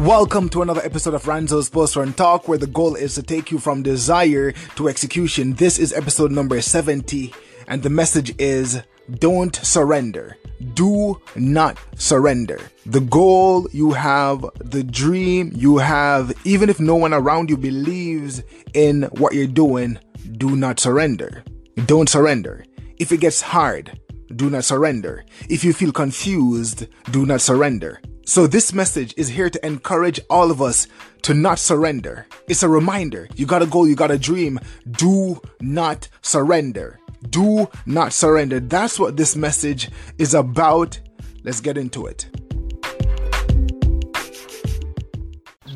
Welcome to another episode of Ranzo's Post Run Talk, where the goal is to take you from desire to execution. This is episode number 70, and the message is don't surrender. Do not surrender. The goal you have, the dream you have, even if no one around you believes in what you're doing, do not surrender. Don't surrender. If it gets hard, do not surrender. If you feel confused, do not surrender. So this message is here to encourage all of us to not surrender. It's a reminder. You got a goal, you got a dream. Do not surrender. Do not surrender. That's what this message is about. Let's get into it.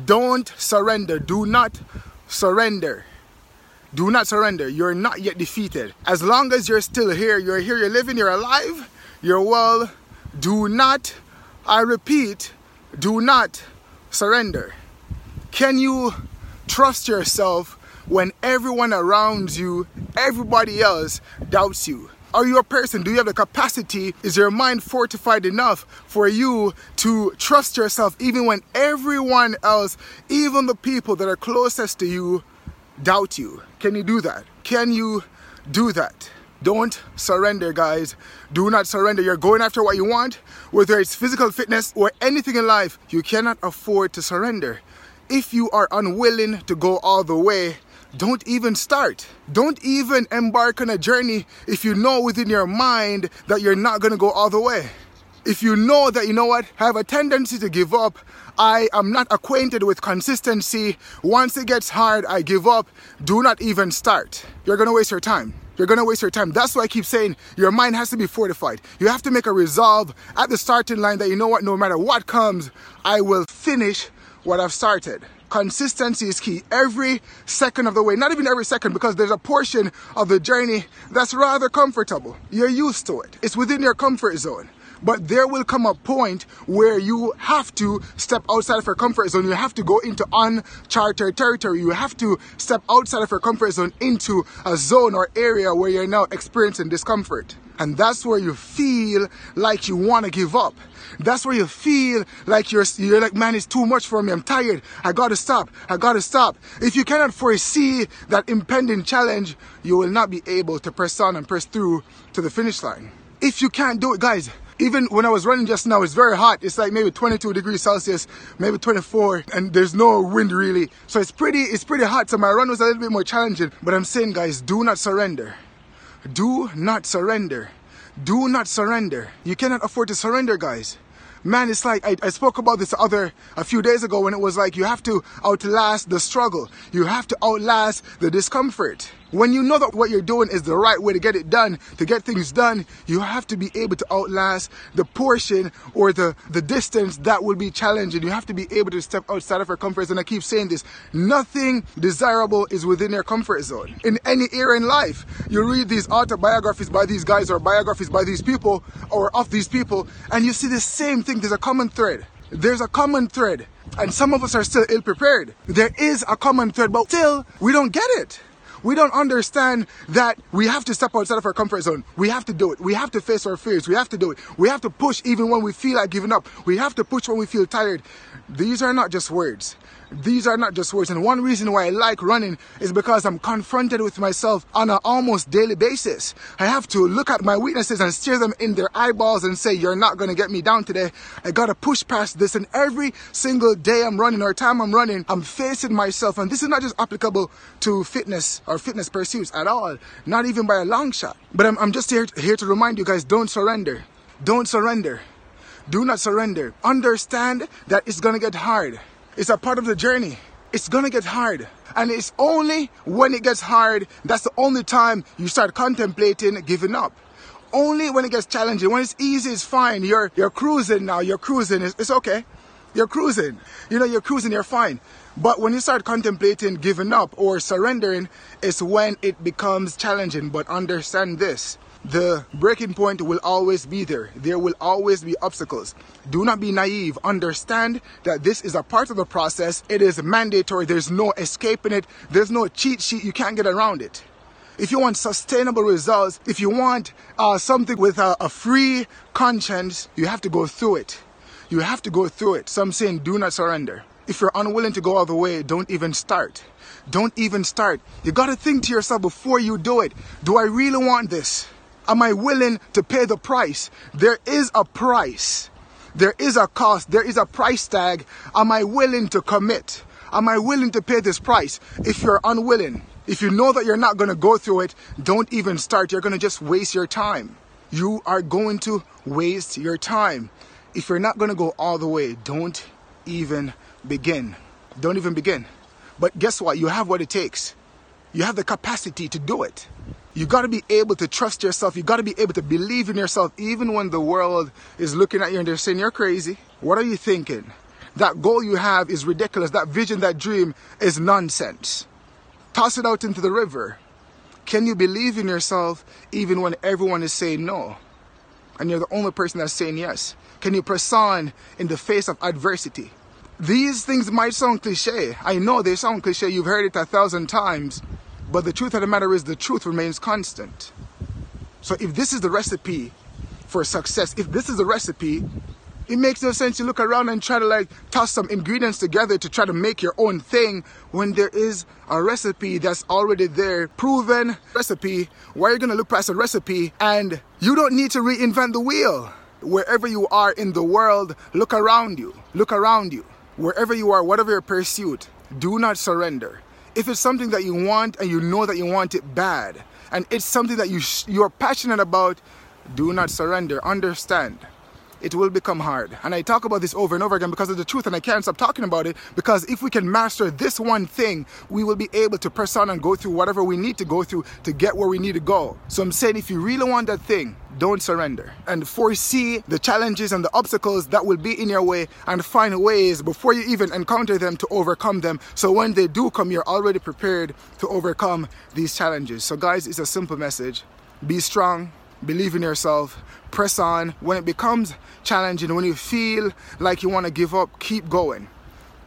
Don't surrender. Do not surrender. Do not surrender. You're not yet defeated. As long as you're still here, you're here, you're living, you're alive, you're well. Do not I repeat, do not surrender. Can you trust yourself when everyone around you, everybody else, doubts you? Are you a person? Do you have the capacity? Is your mind fortified enough for you to trust yourself even when everyone else, even the people that are closest to you, doubt you? Can you do that? Can you do that? Don't surrender, guys. Do not surrender. You're going after what you want, whether it's physical fitness or anything in life. You cannot afford to surrender. If you are unwilling to go all the way, don't even start. Don't even embark on a journey if you know within your mind that you're not going to go all the way. If you know that, you know what, have a tendency to give up, I am not acquainted with consistency, once it gets hard, I give up, do not even start. You're going to waste your time. You're gonna waste your time. That's why I keep saying your mind has to be fortified. You have to make a resolve at the starting line that you know what, no matter what comes, I will finish what I've started. Consistency is key every second of the way, not even every second, because there's a portion of the journey that's rather comfortable. You're used to it, it's within your comfort zone. But there will come a point where you have to step outside of your comfort zone. You have to go into uncharted territory. You have to step outside of your comfort zone into a zone or area where you're now experiencing discomfort. And that's where you feel like you want to give up. That's where you feel like you're, you're like, man, it's too much for me. I'm tired. I gotta stop. I gotta stop. If you cannot foresee that impending challenge, you will not be able to press on and press through to the finish line. If you can't do it, guys, even when I was running just now, it's very hot. It's like maybe 22 degrees Celsius, maybe 24, and there's no wind really. So it's pretty, it's pretty hot. So my run was a little bit more challenging. But I'm saying, guys, do not surrender. Do not surrender. Do not surrender. You cannot afford to surrender, guys man, it's like I, I, spoke about this other a few days ago when it was like you have to outlast the struggle, you have to outlast the discomfort. When you know that what you're doing is the right way to get it done, to get things done, you have to be able to outlast the portion or the, the distance that will be challenging. You have to be able to step outside of your comfort zone. And I keep saying this. Nothing desirable is within your comfort zone. In any era in life, you read these autobiographies by these guys or biographies by these people or of these people, and you see the same thing. There's a common thread. There's a common thread. And some of us are still ill prepared. There is a common thread, but still, we don't get it we don't understand that we have to step outside of our comfort zone. We have to do it. We have to face our fears. We have to do it. We have to push even when we feel like giving up. We have to push when we feel tired. These are not just words. These are not just words. And one reason why I like running is because I'm confronted with myself on an almost daily basis. I have to look at my weaknesses and stare them in their eyeballs and say, You're not going to get me down today. I got to push past this. And every single day I'm running or time I'm running, I'm facing myself. And this is not just applicable to fitness or fitness pursuits at all, not even by a long shot. But I'm, I'm just here, here to remind you guys don't surrender. Don't surrender. Do not surrender. Understand that it's going to get hard. It's a part of the journey. It's gonna get hard. And it's only when it gets hard, that's the only time you start contemplating giving up. Only when it gets challenging. When it's easy, it's fine. You're you're cruising now. You're cruising. It's, it's okay. You're cruising. You know, you're cruising, you're fine. But when you start contemplating giving up or surrendering, it's when it becomes challenging. But understand this the breaking point will always be there. There will always be obstacles. Do not be naive. Understand that this is a part of the process. It is mandatory. There's no escaping it. There's no cheat sheet. You can't get around it. If you want sustainable results, if you want uh, something with a, a free conscience, you have to go through it. You have to go through it. So I'm saying do not surrender. If you're unwilling to go all the way, don't even start. Don't even start. You got to think to yourself before you do it. Do I really want this? Am I willing to pay the price? There is a price. There is a cost. There is a price tag. Am I willing to commit? Am I willing to pay this price? If you're unwilling, if you know that you're not going to go through it, don't even start. You're going to just waste your time. You are going to waste your time. If you're not going to go all the way, don't even begin. Don't even begin. But guess what? You have what it takes. You have the capacity to do it. You got to be able to trust yourself. You got to be able to believe in yourself even when the world is looking at you and they're saying you're crazy. What are you thinking? That goal you have is ridiculous. That vision, that dream is nonsense. Toss it out into the river. Can you believe in yourself even when everyone is saying no? And you're the only person that's saying yes. Can you press on in the face of adversity? These things might sound cliche. I know they sound cliche. You've heard it a thousand times. But the truth of the matter is, the truth remains constant. So if this is the recipe for success, if this is the recipe it makes no sense you look around and try to like toss some ingredients together to try to make your own thing when there is a recipe that's already there, proven recipe, why are you're gonna look past a recipe and you don't need to reinvent the wheel. Wherever you are in the world, look around you. Look around you. Wherever you are, whatever your pursuit, do not surrender. If it's something that you want and you know that you want it bad, and it's something that you you're passionate about, do not surrender. Understand it will become hard. And I talk about this over and over again because of the truth, and I can't stop talking about it because if we can master this one thing, we will be able to press on and go through whatever we need to go through to get where we need to go. So I'm saying if you really want that thing, don't surrender and foresee the challenges and the obstacles that will be in your way and find ways before you even encounter them to overcome them. So when they do come, you're already prepared to overcome these challenges. So, guys, it's a simple message be strong, believe in yourself, press on. When it becomes challenging, when you feel like you want to give up, keep going.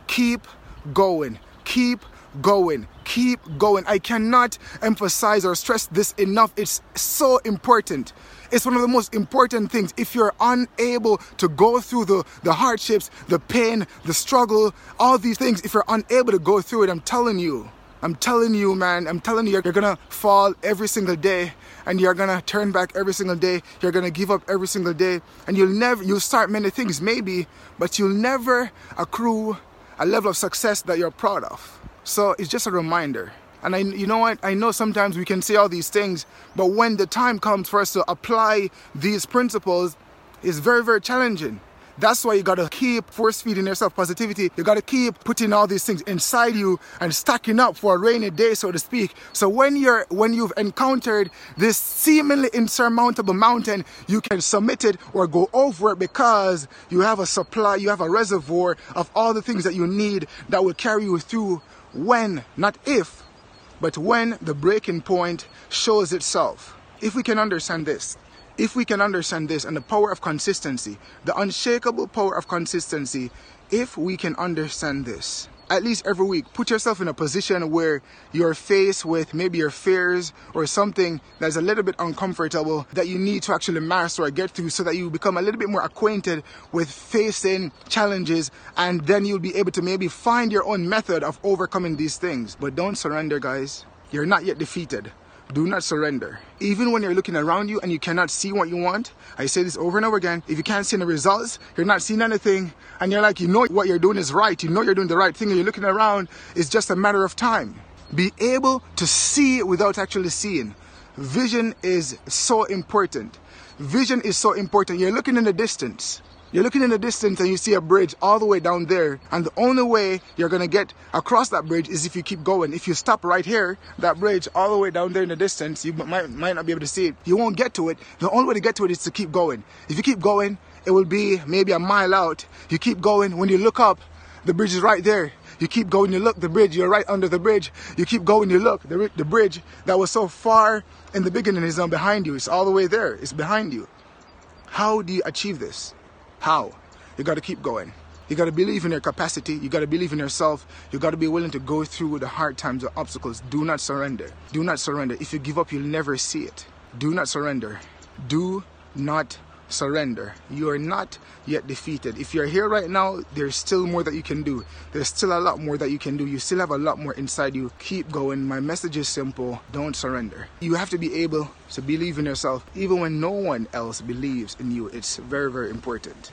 Keep going. Keep going. Keep going. I cannot emphasize or stress this enough. It's so important. It's one of the most important things. If you're unable to go through the, the hardships, the pain, the struggle, all these things, if you're unable to go through it, I'm telling you, I'm telling you, man, I'm telling you, you're gonna fall every single day and you're gonna turn back every single day. You're gonna give up every single day and you'll never, you'll start many things maybe, but you'll never accrue a level of success that you're proud of. So it's just a reminder. And I, you know what? I know sometimes we can say all these things, but when the time comes for us to apply these principles, it's very, very challenging. That's why you gotta keep force feeding yourself positivity. You gotta keep putting all these things inside you and stacking up for a rainy day, so to speak. So when you're when you've encountered this seemingly insurmountable mountain, you can submit it or go over it because you have a supply, you have a reservoir of all the things that you need that will carry you through when, not if, but when the breaking point shows itself. If we can understand this, if we can understand this and the power of consistency, the unshakable power of consistency, if we can understand this, at least every week, put yourself in a position where you're faced with maybe your fears or something that's a little bit uncomfortable that you need to actually master or get through so that you become a little bit more acquainted with facing challenges and then you'll be able to maybe find your own method of overcoming these things. But don't surrender, guys. You're not yet defeated do not surrender. Even when you're looking around you and you cannot see what you want, I say this over and over again. If you can't see the results, you're not seeing anything, and you're like, you know what you're doing is right, you know you're doing the right thing, and you're looking around, it's just a matter of time. Be able to see without actually seeing. Vision is so important. Vision is so important. You're looking in the distance you're looking in the distance and you see a bridge all the way down there, and the only way you're gonna get across that bridge is if you keep going. If you stop right here, that bridge all the way down there in the distance, you might, might not be able to see it. You won't get to it. The only way to get to it is to keep going. If you keep going, it will be maybe a mile out. You keep going, when you look up, the bridge is right there. You keep going, you look, the bridge, you're right under the bridge. You keep going, you look, the, the bridge that was so far in the beginning is now behind you. It's all the way there, it's behind you. How do you achieve this? How? You got to keep going. You got to believe in your capacity. You got to believe in yourself. You got to be willing to go through the hard times, the obstacles. Do not surrender. Do not surrender. If you give up, you'll never see it. Do not surrender. Do not surrender. You are not yet defeated. If you're here right now, there's still more that you can do. There's still a lot more that you can do. You still have a lot more inside you. Keep going. My message is simple don't surrender. You have to be able to believe in yourself even when no one else believes in you. It's very, very important.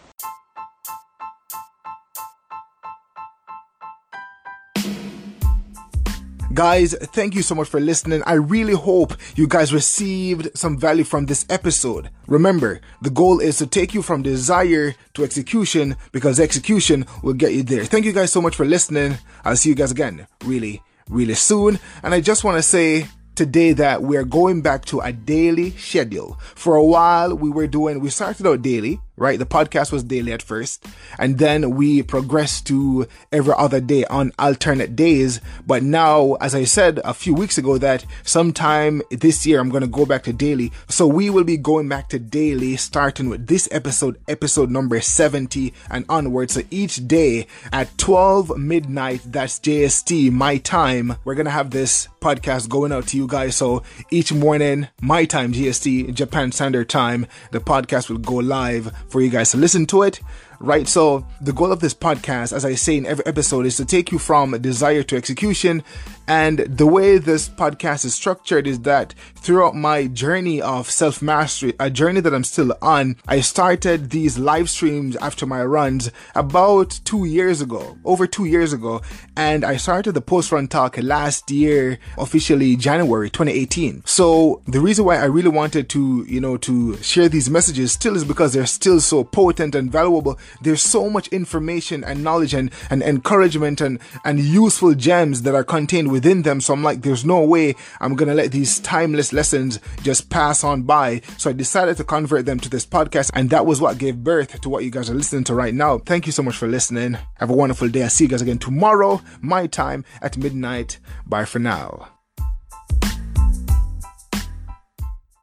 Guys, thank you so much for listening. I really hope you guys received some value from this episode. Remember, the goal is to take you from desire to execution because execution will get you there. Thank you guys so much for listening. I'll see you guys again really, really soon. And I just want to say, today that we're going back to a daily schedule. For a while, we were doing, we started out daily, right? The podcast was daily at first, and then we progressed to every other day on alternate days. But now, as I said a few weeks ago, that sometime this year I'm going to go back to daily. So we will be going back to daily starting with this episode, episode number 70 and onward. So each day at 12 midnight, that's JST, my time, we're going to have this podcast going out to you guys. So each morning, my time, JST, Japan Standard Time, the podcast will go live for you guys to listen to it right? So, the goal of this podcast, as I say in every episode, is to take you from desire to execution. And the way this podcast is structured is that throughout my journey of self mastery, a journey that I'm still on, I started these live streams after my runs about two years ago, over two years ago. And I started the post run talk last year, officially January 2018. So, the reason why I really wanted to, you know, to share these messages still is because they're still so potent and valuable there's so much information and knowledge and, and encouragement and, and useful gems that are contained within them. So I'm like, there's no way I'm going to let these timeless lessons just pass on by. So I decided to convert them to this podcast. And that was what gave birth to what you guys are listening to right now. Thank you so much for listening. Have a wonderful day. I'll see you guys again tomorrow, my time at midnight. Bye for now.